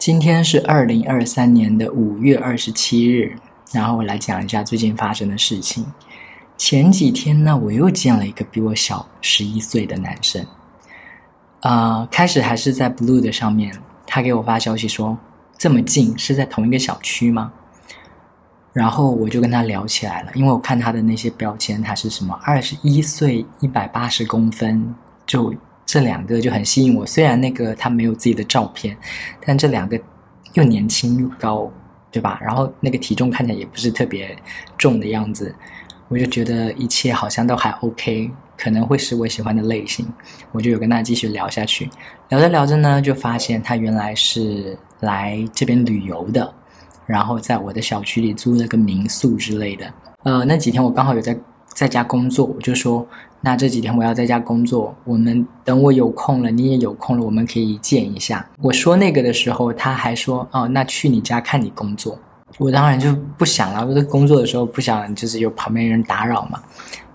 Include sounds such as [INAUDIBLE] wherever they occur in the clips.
今天是二零二三年的五月二十七日，然后我来讲一下最近发生的事情。前几天呢，我又见了一个比我小十一岁的男生。呃，开始还是在 Blue 的上面，他给我发消息说：“这么近，是在同一个小区吗？”然后我就跟他聊起来了，因为我看他的那些标签，他是什么二十一岁，一百八十公分，就。这两个就很吸引我，虽然那个他没有自己的照片，但这两个又年轻又高，对吧？然后那个体重看起来也不是特别重的样子，我就觉得一切好像都还 OK，可能会是我喜欢的类型，我就有跟他继续聊下去。聊着聊着呢，就发现他原来是来这边旅游的，然后在我的小区里租了个民宿之类的。呃，那几天我刚好有在。在家工作，我就说，那这几天我要在家工作，我们等我有空了，你也有空了，我们可以见一下。我说那个的时候，他还说，哦，那去你家看你工作。我当然就不想了，我在工作的时候不想就是有旁边人打扰嘛。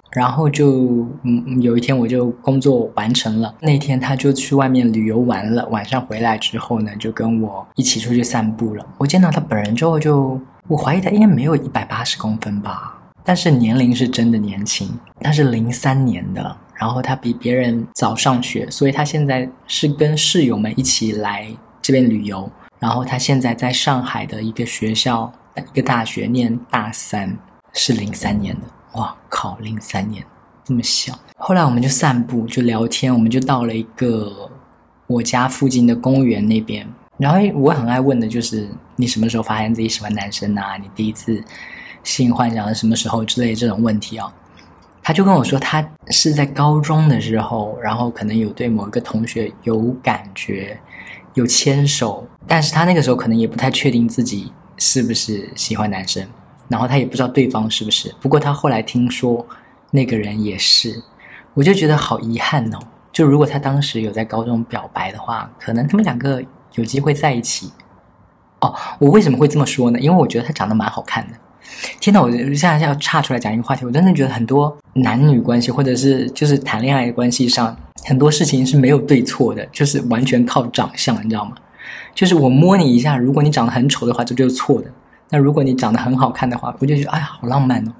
然后就嗯，有一天我就工作完成了，那天他就去外面旅游完了，晚上回来之后呢，就跟我一起出去散步了。我见到他本人之后，就我怀疑他应该没有一百八十公分吧。但是年龄是真的年轻，他是零三年的，然后他比别人早上学，所以他现在是跟室友们一起来这边旅游。然后他现在在上海的一个学校，一个大学念大三，是零三年的。哇靠，零三年这么小。后来我们就散步，就聊天，我们就到了一个我家附近的公园那边。然后我很爱问的就是你什么时候发现自己喜欢男生啊？你第一次。性幻想是什么时候之类这种问题啊？他就跟我说，他是在高中的时候，然后可能有对某一个同学有感觉，有牵手，但是他那个时候可能也不太确定自己是不是喜欢男生，然后他也不知道对方是不是。不过他后来听说那个人也是，我就觉得好遗憾哦。就如果他当时有在高中表白的话，可能他们两个有机会在一起。哦，我为什么会这么说呢？因为我觉得他长得蛮好看的。天呐，我现在要岔出来讲一个话题，我真的觉得很多男女关系，或者是就是谈恋爱关系上，很多事情是没有对错的，就是完全靠长相，你知道吗？就是我摸你一下，如果你长得很丑的话，这就是错的；那如果你长得很好看的话，我就觉得哎呀，好浪漫哦！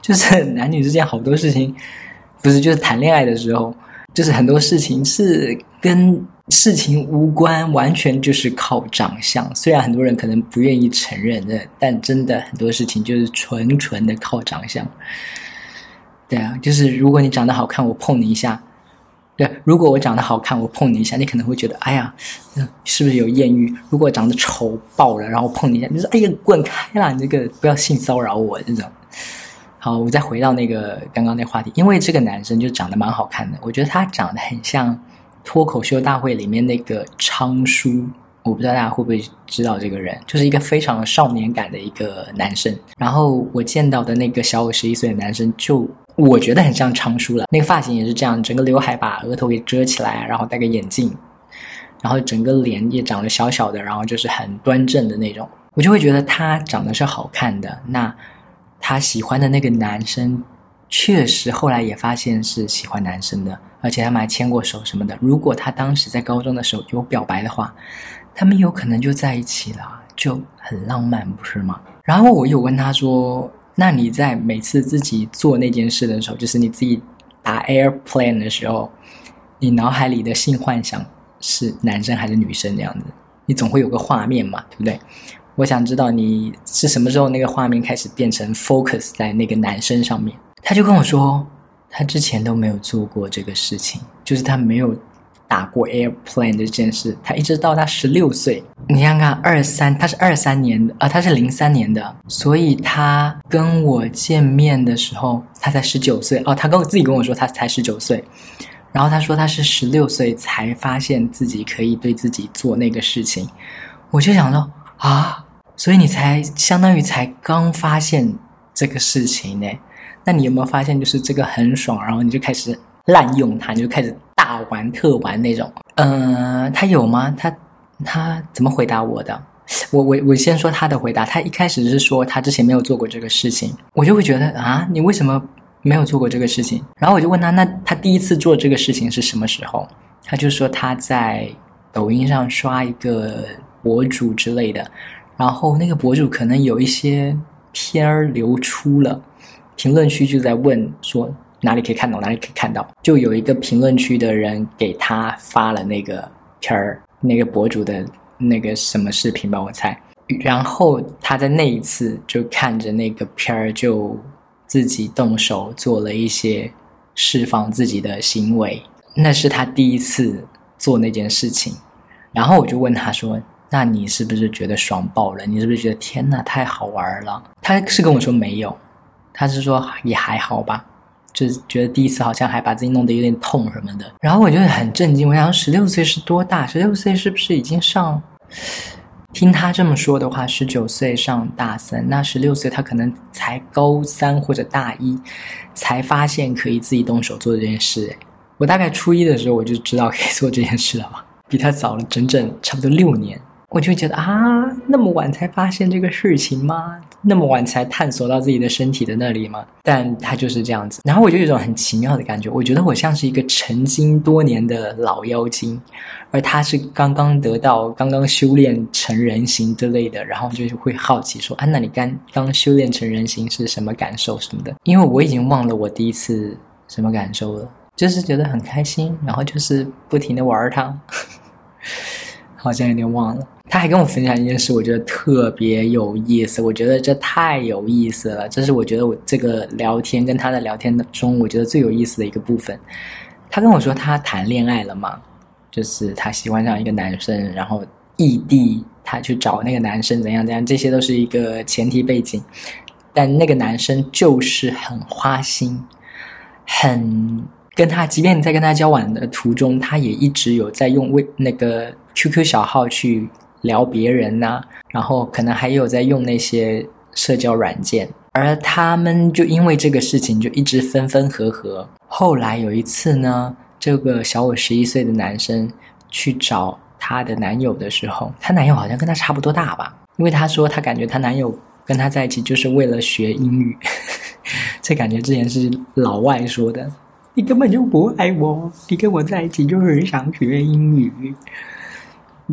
就是 [LAUGHS] 男女之间好多事情，不是就是谈恋爱的时候，就是很多事情是跟。事情无关，完全就是靠长相。虽然很多人可能不愿意承认，但真的很多事情就是纯纯的靠长相。对啊，就是如果你长得好看，我碰你一下；对，如果我长得好看，我碰你一下，你可能会觉得，哎呀，是不是有艳遇？如果长得丑爆了，然后碰你一下，你说，哎呀，滚开啦！你这个不要性骚扰我这种。好，我再回到那个刚刚那话题，因为这个男生就长得蛮好看的，我觉得他长得很像。脱口秀大会里面那个昌叔，我不知道大家会不会知道这个人，就是一个非常少年感的一个男生。然后我见到的那个小我十一岁的男生，就我觉得很像昌叔了。那个发型也是这样，整个刘海把额头给遮起来，然后戴个眼镜，然后整个脸也长得小小的，然后就是很端正的那种。我就会觉得他长得是好看的。那他喜欢的那个男生，确实后来也发现是喜欢男生的。而且他们还牵过手什么的。如果他当时在高中的时候有表白的话，他们有可能就在一起了，就很浪漫，不是吗？然后我有问他说：“那你在每次自己做那件事的时候，就是你自己打 airplane 的时候，你脑海里的性幻想是男生还是女生这样子？你总会有个画面嘛，对不对？我想知道你是什么时候那个画面开始变成 focus 在那个男生上面。”他就跟我说。他之前都没有做过这个事情，就是他没有打过 airplane 这件事。他一直到他十六岁，你看看二三，他是二三年的，啊，他是零三年的，所以他跟我见面的时候，他才十九岁。哦，他跟我自己跟我说他才十九岁，然后他说他是十六岁才发现自己可以对自己做那个事情。我就想说啊，所以你才相当于才刚发现这个事情呢。那你有没有发现，就是这个很爽，然后你就开始滥用它，你就开始大玩特玩那种？嗯，他有吗？他他怎么回答我的？我我我先说他的回答。他一开始是说他之前没有做过这个事情，我就会觉得啊，你为什么没有做过这个事情？然后我就问他，那他第一次做这个事情是什么时候？他就说他在抖音上刷一个博主之类的，然后那个博主可能有一些片儿流出了，评论区就在问说哪里可以看到，哪里可以看到，就有一个评论区的人给他发了那个片儿，那个博主的那个什么视频吧，我猜，然后他在那一次就看着那个片儿，就自己动手做了一些释放自己的行为，那是他第一次做那件事情。然后我就问他说：“那你是不是觉得爽爆了？你是不是觉得天哪，太好玩了？”他是跟我说没有，他是说也还好吧，就是觉得第一次好像还把自己弄得有点痛什么的。然后我就很震惊，我想十六岁是多大？十六岁是不是已经上？听他这么说的话，十九岁上大三，那十六岁他可能才高三或者大一，才发现可以自己动手做这件事。我大概初一的时候我就知道可以做这件事了吧。比他早了整整差不多六年，我就觉得啊，那么晚才发现这个事情吗？那么晚才探索到自己的身体的那里吗？但他就是这样子，然后我就有一种很奇妙的感觉，我觉得我像是一个成精多年的老妖精，而他是刚刚得到、刚刚修炼成人形之类的，然后就会好奇说啊，那你刚刚修炼成人形是什么感受什么的？因为我已经忘了我第一次什么感受了，就是觉得很开心，然后就是不停的玩它。[LAUGHS] 好像有点忘了，他还跟我分享一件事，我觉得特别有意思。我觉得这太有意思了，这是我觉得我这个聊天跟他的聊天中，我觉得最有意思的一个部分。他跟我说他谈恋爱了嘛，就是他喜欢上一个男生，然后异地，他去找那个男生怎样怎样，这些都是一个前提背景。但那个男生就是很花心，很。跟他，即便在跟他交往的途中，他也一直有在用微那个 QQ 小号去聊别人呐，然后可能还有在用那些社交软件，而他们就因为这个事情就一直分分合合。后来有一次呢，这个小我十一岁的男生去找他的男友的时候，他男友好像跟他差不多大吧，因为他说他感觉他男友跟他在一起就是为了学英语，[LAUGHS] 这感觉之前是老外说的。你根本就不爱我，你跟我在一起就是想学英语。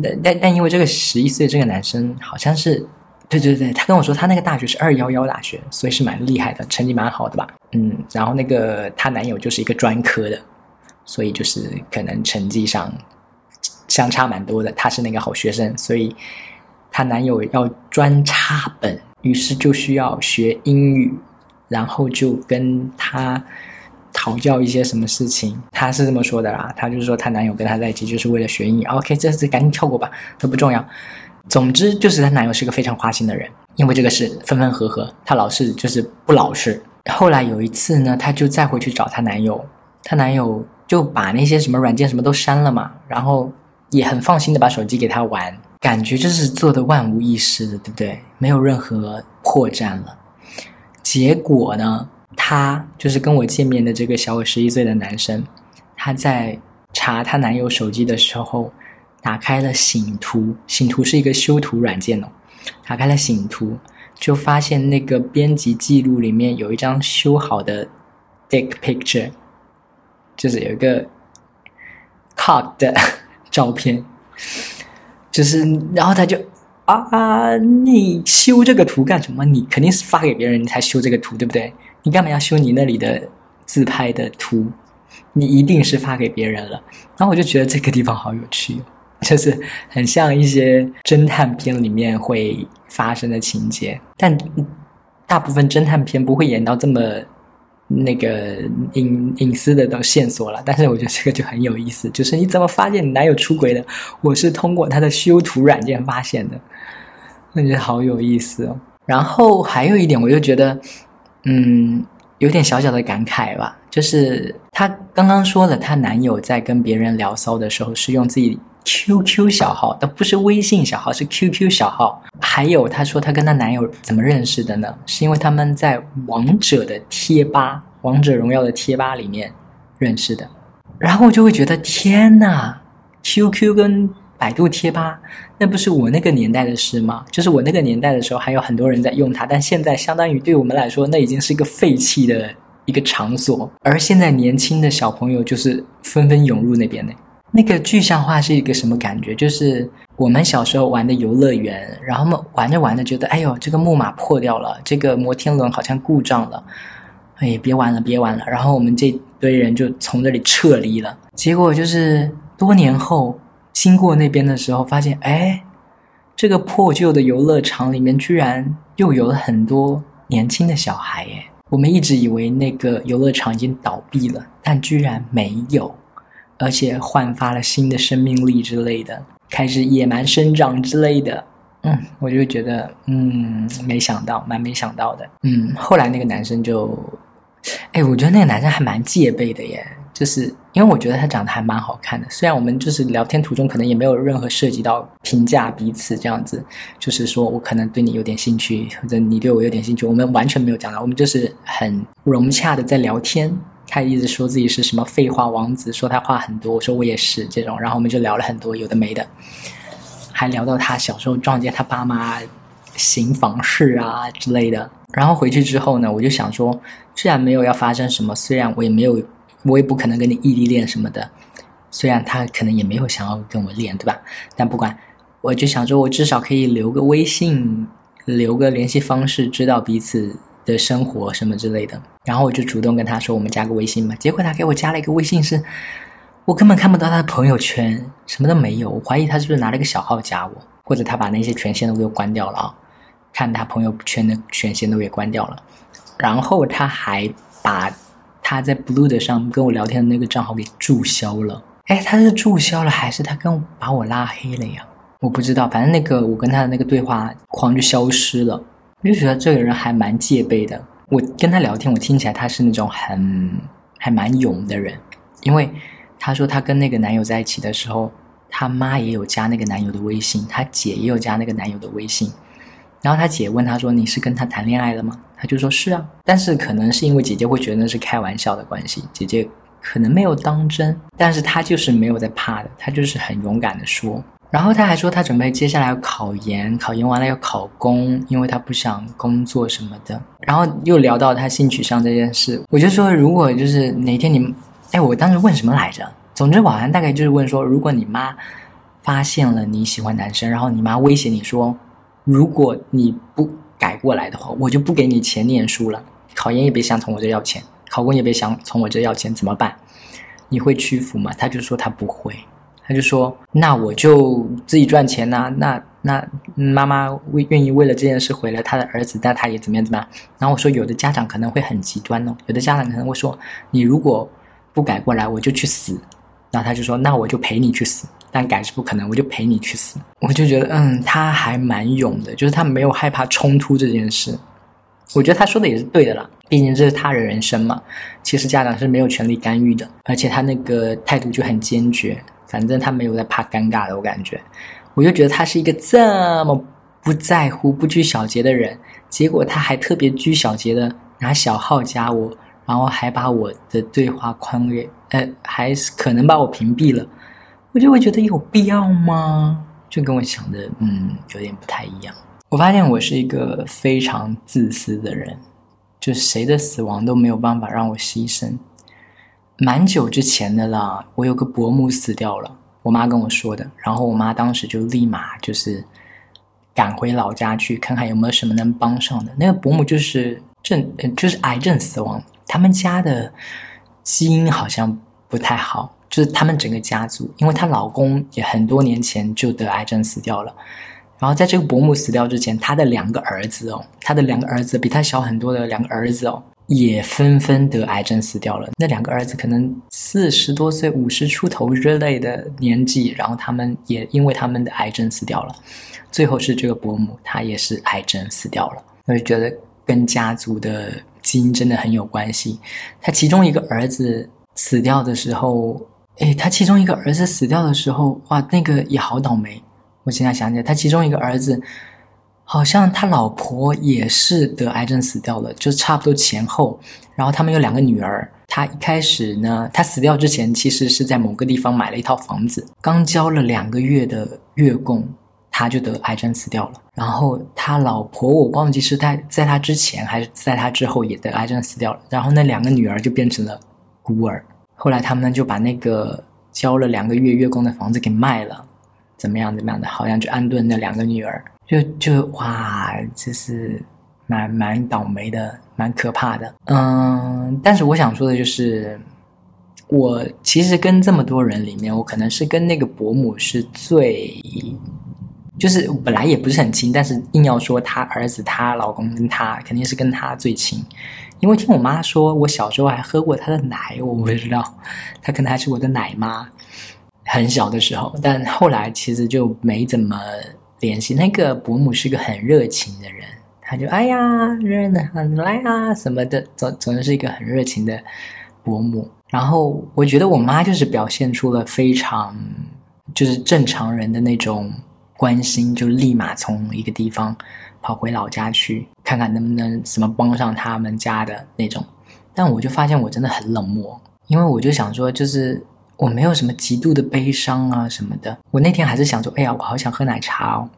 但但但因为这个十一岁这个男生好像是，对对对，他跟我说他那个大学是二幺幺大学，所以是蛮厉害的，成绩蛮好的吧？嗯，然后那个她男友就是一个专科的，所以就是可能成绩上相差蛮多的。他是那个好学生，所以她男友要专插本，于是就需要学英语，然后就跟他。讨教一些什么事情，她是这么说的啦。她就是说，她男友跟她在一起就是为了学英语。OK，这次赶紧跳过吧，都不重要。总之就是她男友是个非常花心的人，因为这个事分分合合，她老是就是不老实。后来有一次呢，她就再回去找她男友，她男友就把那些什么软件什么都删了嘛，然后也很放心的把手机给她玩，感觉就是做的万无一失的，对不对？没有任何破绽了。结果呢？他就是跟我见面的这个小我十一岁的男生，他在查他男友手机的时候，打开了醒图，醒图是一个修图软件哦。打开了醒图，就发现那个编辑记录里面有一张修好的 dick picture，就是有一个 cock 的 [LAUGHS] 照片，就是然后他就啊，你修这个图干什么？你肯定是发给别人你才修这个图，对不对？你干嘛要修你那里的自拍的图？你一定是发给别人了。然后我就觉得这个地方好有趣，就是很像一些侦探片里面会发生的情节。但大部分侦探片不会演到这么那个隐隐私的的线索了。但是我觉得这个就很有意思，就是你怎么发现你男友出轨的？我是通过他的修图软件发现的，我觉得好有意思哦。然后还有一点，我就觉得。嗯，有点小小的感慨吧，就是她刚刚说了，她男友在跟别人聊骚的时候是用自己 QQ 小号，但不是微信小号，是 QQ 小号。还有她说她跟她男友怎么认识的呢？是因为他们在王者的贴吧，王者荣耀的贴吧里面认识的。然后我就会觉得天呐 q q 跟。百度贴吧，那不是我那个年代的事吗？就是我那个年代的时候，还有很多人在用它，但现在相当于对我们来说，那已经是一个废弃的一个场所。而现在年轻的小朋友就是纷纷涌入那边呢。那个具象化是一个什么感觉？就是我们小时候玩的游乐园，然后们玩着玩着觉得，哎呦，这个木马破掉了，这个摩天轮好像故障了，哎，别玩了，别玩了。然后我们这堆人就从这里撤离了。结果就是多年后经过那边的时候，发现，哎，这个破旧的游乐场里面居然又有了很多年轻的小孩耶！我们一直以为那个游乐场已经倒闭了，但居然没有。而且焕发了新的生命力之类的，开始野蛮生长之类的，嗯，我就觉得，嗯，没想到，蛮没想到的，嗯。后来那个男生就，哎，我觉得那个男生还蛮戒备的耶，就是因为我觉得他长得还蛮好看的。虽然我们就是聊天途中可能也没有任何涉及到评价彼此这样子，就是说我可能对你有点兴趣，或者你对我有点兴趣，我们完全没有讲到，我们就是很融洽的在聊天。他一直说自己是什么废话王子，说他话很多。我说我也是这种，然后我们就聊了很多有的没的，还聊到他小时候撞见他爸妈行房事啊之类的。然后回去之后呢，我就想说，既然没有要发生什么，虽然我也没有，我也不可能跟你异地恋什么的。虽然他可能也没有想要跟我恋，对吧？但不管，我就想说，我至少可以留个微信，留个联系方式，知道彼此。的生活什么之类的，然后我就主动跟他说我们加个微信嘛，结果他给我加了一个微信，是我根本看不到他的朋友圈，什么都没有，我怀疑他是不是拿了一个小号加我，或者他把那些权限都给我关掉了啊，看他朋友圈的权限都给关掉了，然后他还把他在 Blue 的上跟我聊天的那个账号给注销了，哎，他是注销了还是他跟把我拉黑了呀？我不知道，反正那个我跟他的那个对话框就消失了。我就觉得这个人还蛮戒备的。我跟他聊天，我听起来他是那种很还蛮勇的人，因为他说他跟那个男友在一起的时候，他妈也有加那个男友的微信，他姐也有加那个男友的微信。然后他姐问他说：“你是跟他谈恋爱了吗？”他就说是啊，但是可能是因为姐姐会觉得那是开玩笑的关系，姐姐可能没有当真，但是他就是没有在怕的，他就是很勇敢的说。然后他还说，他准备接下来要考研，考研完了要考公，因为他不想工作什么的。然后又聊到他性取向这件事，我就说，如果就是哪天你，哎，我当时问什么来着？总之，网上大概就是问说，如果你妈发现了你喜欢男生，然后你妈威胁你说，如果你不改过来的话，我就不给你钱念书了，考研也别想从我这要钱，考公也别想从我这要钱，怎么办？你会屈服吗？他就说他不会。他就说：“那我就自己赚钱呐，那那妈妈为愿意为了这件事毁了他的儿子，但他也怎么样怎么样。”然后我说：“有的家长可能会很极端哦，有的家长可能会说，你如果不改过来，我就去死。”然后他就说：“那我就陪你去死，但改是不可能，我就陪你去死。”我就觉得，嗯，他还蛮勇的，就是他没有害怕冲突这件事。我觉得他说的也是对的啦，毕竟这是他的人生嘛。其实家长是没有权利干预的，而且他那个态度就很坚决。反正他没有在怕尴尬的，我感觉，我就觉得他是一个这么不在乎、不拘小节的人，结果他还特别拘小节的拿小号加我，然后还把我的对话框给，呃，还是可能把我屏蔽了，我就会觉得有必要吗？就跟我想的，嗯，有点不太一样。我发现我是一个非常自私的人，就谁的死亡都没有办法让我牺牲。蛮久之前的了，我有个伯母死掉了，我妈跟我说的。然后我妈当时就立马就是赶回老家去看看有没有什么能帮上的。那个伯母就是正，就是癌症死亡。他们家的基因好像不太好，就是他们整个家族，因为她老公也很多年前就得癌症死掉了。然后在这个伯母死掉之前，她的两个儿子哦，她的两个儿子比她小很多的两个儿子哦。也纷纷得癌症死掉了。那两个儿子可能四十多岁、五十出头之类的年纪，然后他们也因为他们的癌症死掉了。最后是这个伯母，她也是癌症死掉了。我就觉得跟家族的基因真的很有关系。他其中一个儿子死掉的时候，诶，他其中一个儿子死掉的时候，哇，那个也好倒霉。我现在想起来，他其中一个儿子。好像他老婆也是得癌症死掉了，就差不多前后。然后他们有两个女儿。他一开始呢，他死掉之前其实是在某个地方买了一套房子，刚交了两个月的月供，他就得癌症死掉了。然后他老婆我忘记是在在他之前还是在他之后也得癌症死掉了。然后那两个女儿就变成了孤儿。后来他们就把那个。交了两个月月供的房子给卖了，怎么样怎么样的，好像就安顿那两个女儿，就就哇，这是蛮蛮倒霉的，蛮可怕的。嗯，但是我想说的就是，我其实跟这么多人里面，我可能是跟那个伯母是最。就是本来也不是很亲，但是硬要说她儿子、她老公跟她肯定是跟她最亲，因为听我妈说，我小时候还喝过她的奶，我不知道，她可能还是我的奶妈，很小的时候，但后来其实就没怎么联系。那个伯母是个很热情的人，她就哎呀，热的很来啊什么的，总总是一个很热情的伯母。然后我觉得我妈就是表现出了非常就是正常人的那种。关心就立马从一个地方跑回老家去看看能不能什么帮上他们家的那种，但我就发现我真的很冷漠，因为我就想说，就是我没有什么极度的悲伤啊什么的。我那天还是想说，哎呀，我好想喝奶茶哦。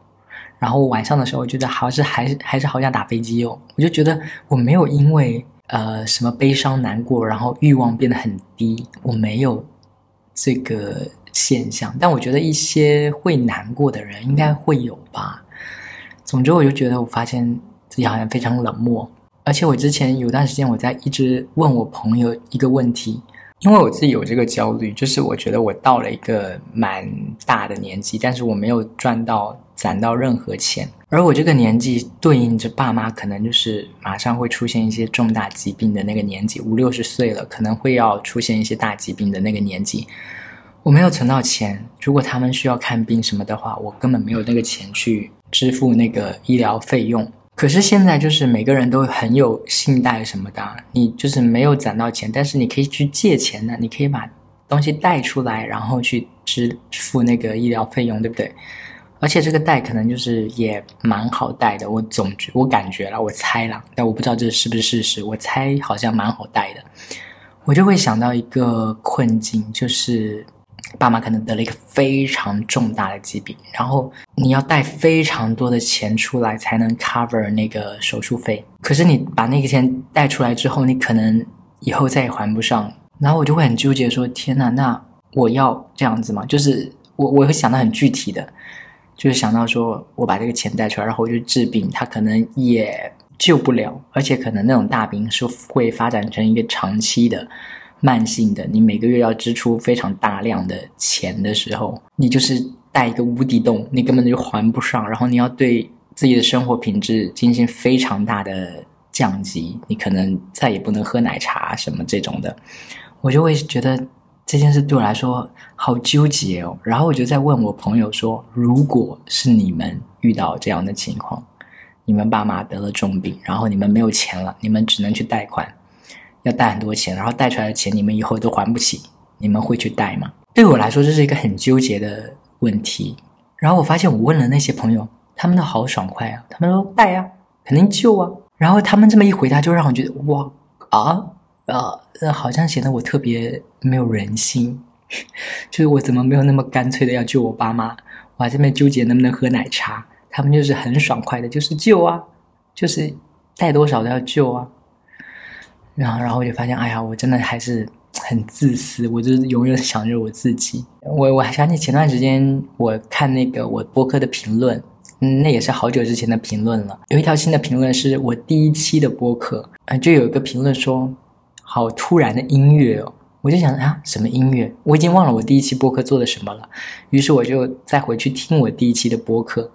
然后晚上的时候，我觉得好是还是还是好想打飞机哦。我就觉得我没有因为呃什么悲伤难过，然后欲望变得很低，我没有这个。现象，但我觉得一些会难过的人应该会有吧。总之，我就觉得我发现自己好像非常冷漠，而且我之前有段时间我在一直问我朋友一个问题，因为我自己有这个焦虑，就是我觉得我到了一个蛮大的年纪，但是我没有赚到攒到任何钱，而我这个年纪对应着爸妈可能就是马上会出现一些重大疾病的那个年纪，五六十岁了，可能会要出现一些大疾病的那个年纪。我没有存到钱，如果他们需要看病什么的话，我根本没有那个钱去支付那个医疗费用。可是现在就是每个人都很有信贷什么的，你就是没有攒到钱，但是你可以去借钱的，你可以把东西贷出来，然后去支付那个医疗费用，对不对？而且这个贷可能就是也蛮好贷的，我总觉我感觉了，我猜了，但我不知道这是不是事实，我猜好像蛮好贷的。我就会想到一个困境，就是。爸妈可能得了一个非常重大的疾病，然后你要带非常多的钱出来才能 cover 那个手术费。可是你把那个钱带出来之后，你可能以后再也还不上。然后我就会很纠结，说：天哪，那我要这样子吗？就是我我会想到很具体的，就是想到说我把这个钱带出来，然后我就治病，他可能也救不了，而且可能那种大病是会发展成一个长期的。慢性的，你每个月要支出非常大量的钱的时候，你就是带一个无底洞，你根本就还不上。然后你要对自己的生活品质进行非常大的降级，你可能再也不能喝奶茶什么这种的。我就会觉得这件事对我来说好纠结哦。然后我就在问我朋友说：“如果是你们遇到这样的情况，你们爸妈得了重病，然后你们没有钱了，你们只能去贷款。”要贷很多钱，然后贷出来的钱你们以后都还不起，你们会去贷吗？对我来说，这是一个很纠结的问题。然后我发现，我问了那些朋友，他们都好爽快啊，他们说贷啊，肯定救啊。然后他们这么一回答，就让我觉得哇啊啊，好像显得我特别没有人心。[LAUGHS] 就是我怎么没有那么干脆的要救我爸妈？我还这边纠结能不能喝奶茶，他们就是很爽快的，就是救啊，就是贷多少都要救啊。然后，然后我就发现，哎呀，我真的还是很自私，我就永远想着我自己。我我还想起前段时间我看那个我播客的评论，嗯，那也是好久之前的评论了。有一条新的评论是我第一期的播客，啊，就有一个评论说，好突然的音乐哦，我就想啊，什么音乐？我已经忘了我第一期播客做的什么了。于是我就再回去听我第一期的播客，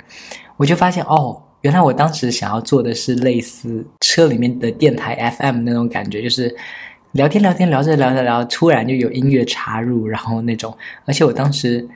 我就发现哦。原来我当时想要做的是类似车里面的电台 FM 那种感觉，就是聊天聊天聊着聊着聊，突然就有音乐插入，然后那种，而且我当时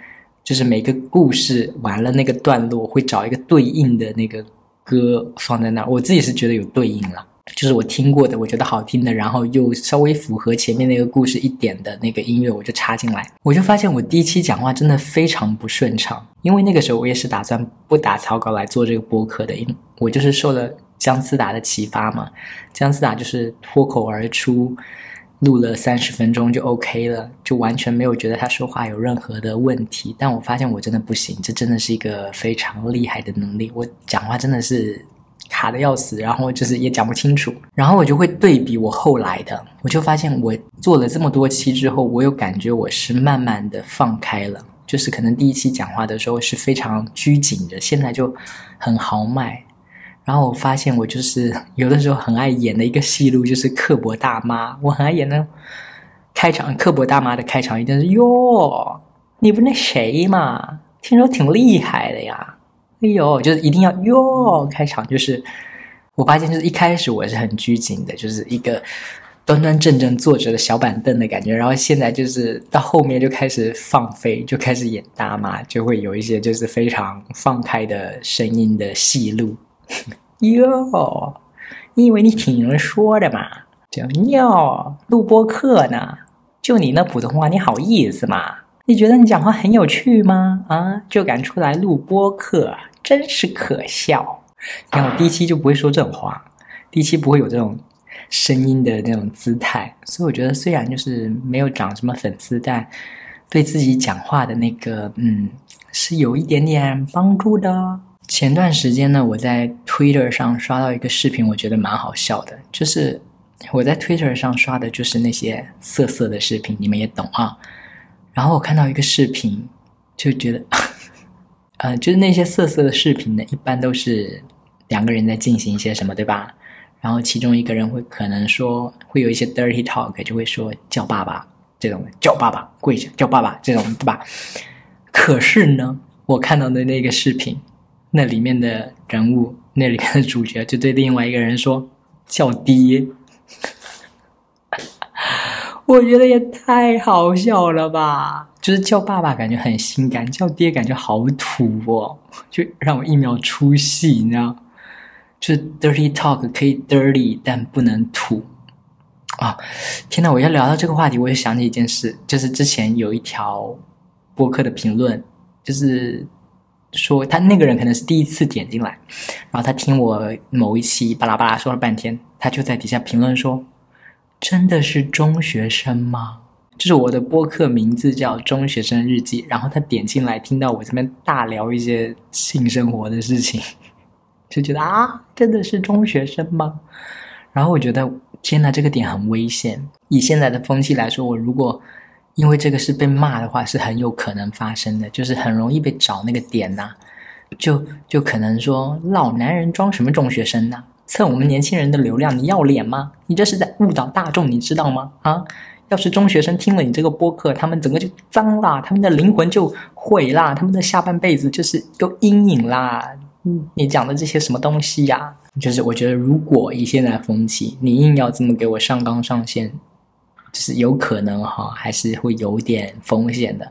就是每个故事完了那个段落会找一个对应的那个歌放在那儿，我自己是觉得有对应了。就是我听过的，我觉得好听的，然后又稍微符合前面那个故事一点的那个音乐，我就插进来。我就发现我第一期讲话真的非常不顺畅，因为那个时候我也是打算不打草稿来做这个播客的，因我就是受了姜思达的启发嘛。姜思达就是脱口而出，录了三十分钟就 OK 了，就完全没有觉得他说话有任何的问题。但我发现我真的不行，这真的是一个非常厉害的能力，我讲话真的是。卡的要死，然后就是也讲不清楚，然后我就会对比我后来的，我就发现我做了这么多期之后，我有感觉我是慢慢的放开了，就是可能第一期讲话的时候是非常拘谨的，现在就很豪迈。然后我发现我就是有的时候很爱演的一个戏路，就是刻薄大妈，我很爱演那开场刻薄大妈的开场一定是哟，你不那谁嘛，听说挺厉害的呀。哎呦，就是一定要哟！开场就是，我发现就是一开始我是很拘谨的，就是一个端端正正坐着的小板凳的感觉。然后现在就是到后面就开始放飞，就开始演大妈，就会有一些就是非常放开的声音的戏路。[LAUGHS] 哟，你以为你挺能说的嘛？叫哟，录播课呢？就你那普通话，你好意思吗？你觉得你讲话很有趣吗？啊，就敢出来录播课？真是可笑！你看我第一期就不会说这种话，第一期不会有这种声音的那种姿态，所以我觉得虽然就是没有涨什么粉丝，但对自己讲话的那个嗯是有一点点帮助的。前段时间呢，我在 Twitter 上刷到一个视频，我觉得蛮好笑的，就是我在 Twitter 上刷的就是那些色色的视频，你们也懂啊。然后我看到一个视频，就觉得。呃，就是那些色色的视频呢，一般都是两个人在进行一些什么，对吧？然后其中一个人会可能说会有一些 dirty talk，就会说叫爸爸这种，叫爸爸跪下叫爸爸这种，对吧？可是呢，我看到的那个视频，那里面的人物，那里面的主角就对另外一个人说叫爹，我觉得也太好笑了吧。就是叫爸爸感觉很性感，叫爹感觉好土哦，就让我一秒出戏，你知道？就 dirty talk 可以 dirty，但不能土啊！天呐，我要聊到这个话题，我就想起一件事，就是之前有一条播客的评论，就是说他那个人可能是第一次点进来，然后他听我某一期巴拉巴拉说了半天，他就在底下评论说：“真的是中学生吗？”就是我的播客名字叫《中学生日记》，然后他点进来听到我这边大聊一些性生活的事情，[LAUGHS] 就觉得啊，真的是中学生吗？然后我觉得天哪，这个点很危险。以现在的风气来说，我如果因为这个事被骂的话，是很有可能发生的，就是很容易被找那个点呐，就就可能说老男人装什么中学生呢？蹭我们年轻人的流量，你要脸吗？你这是在误导大众，你知道吗？啊？要是中学生听了你这个播客，他们整个就脏啦，他们的灵魂就毁啦，他们的下半辈子就是有阴影啦。嗯，你讲的这些什么东西呀？就是我觉得，如果以现在风气，你硬要这么给我上纲上线，就是有可能哈，还是会有点风险的。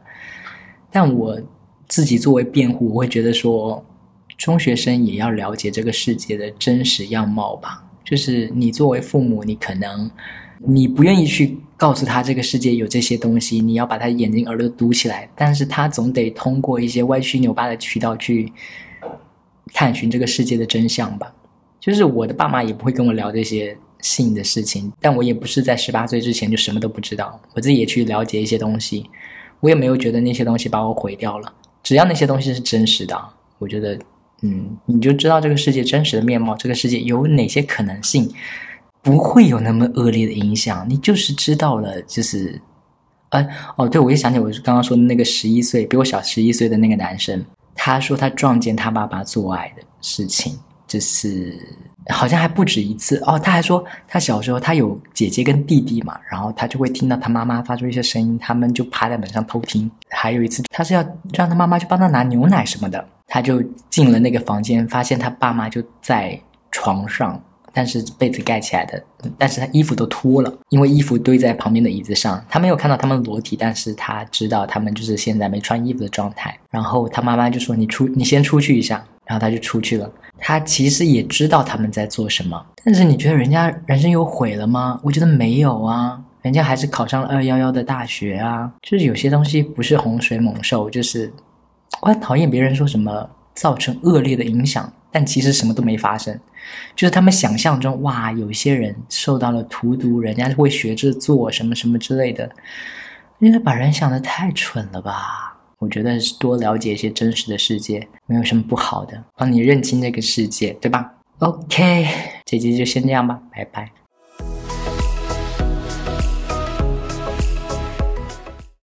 但我自己作为辩护，我会觉得说，中学生也要了解这个世界的真实样貌吧。就是你作为父母，你可能你不愿意去。告诉他这个世界有这些东西，你要把他眼睛耳朵堵起来。但是他总得通过一些歪曲扭巴的渠道去探寻这个世界的真相吧。就是我的爸妈也不会跟我聊这些性的事情，但我也不是在十八岁之前就什么都不知道。我自己也去了解一些东西，我也没有觉得那些东西把我毁掉了。只要那些东西是真实的，我觉得，嗯，你就知道这个世界真实的面貌，这个世界有哪些可能性。不会有那么恶劣的影响，你就是知道了，就是，呃，哦，对，我又想起我刚刚说的那个十一岁，比我小十一岁的那个男生，他说他撞见他爸爸做爱的事情，就是好像还不止一次哦。他还说他小时候他有姐姐跟弟弟嘛，然后他就会听到他妈妈发出一些声音，他们就趴在门上偷听。还有一次，他是要让他妈妈去帮他拿牛奶什么的，他就进了那个房间，发现他爸妈就在床上。但是被子盖起来的，但是他衣服都脱了，因为衣服堆在旁边的椅子上，他没有看到他们裸体，但是他知道他们就是现在没穿衣服的状态。然后他妈妈就说：“你出，你先出去一下。”然后他就出去了。他其实也知道他们在做什么，但是你觉得人家人生有毁了吗？我觉得没有啊，人家还是考上了二幺幺的大学啊。就是有些东西不是洪水猛兽，就是我讨厌别人说什么造成恶劣的影响。但其实什么都没发生，就是他们想象中哇，有些人受到了荼毒，人家会学着做什么什么之类的，因为把人想的太蠢了吧？我觉得多了解一些真实的世界没有什么不好的，帮你认清这个世界，对吧？OK，这集就先这样吧，拜拜。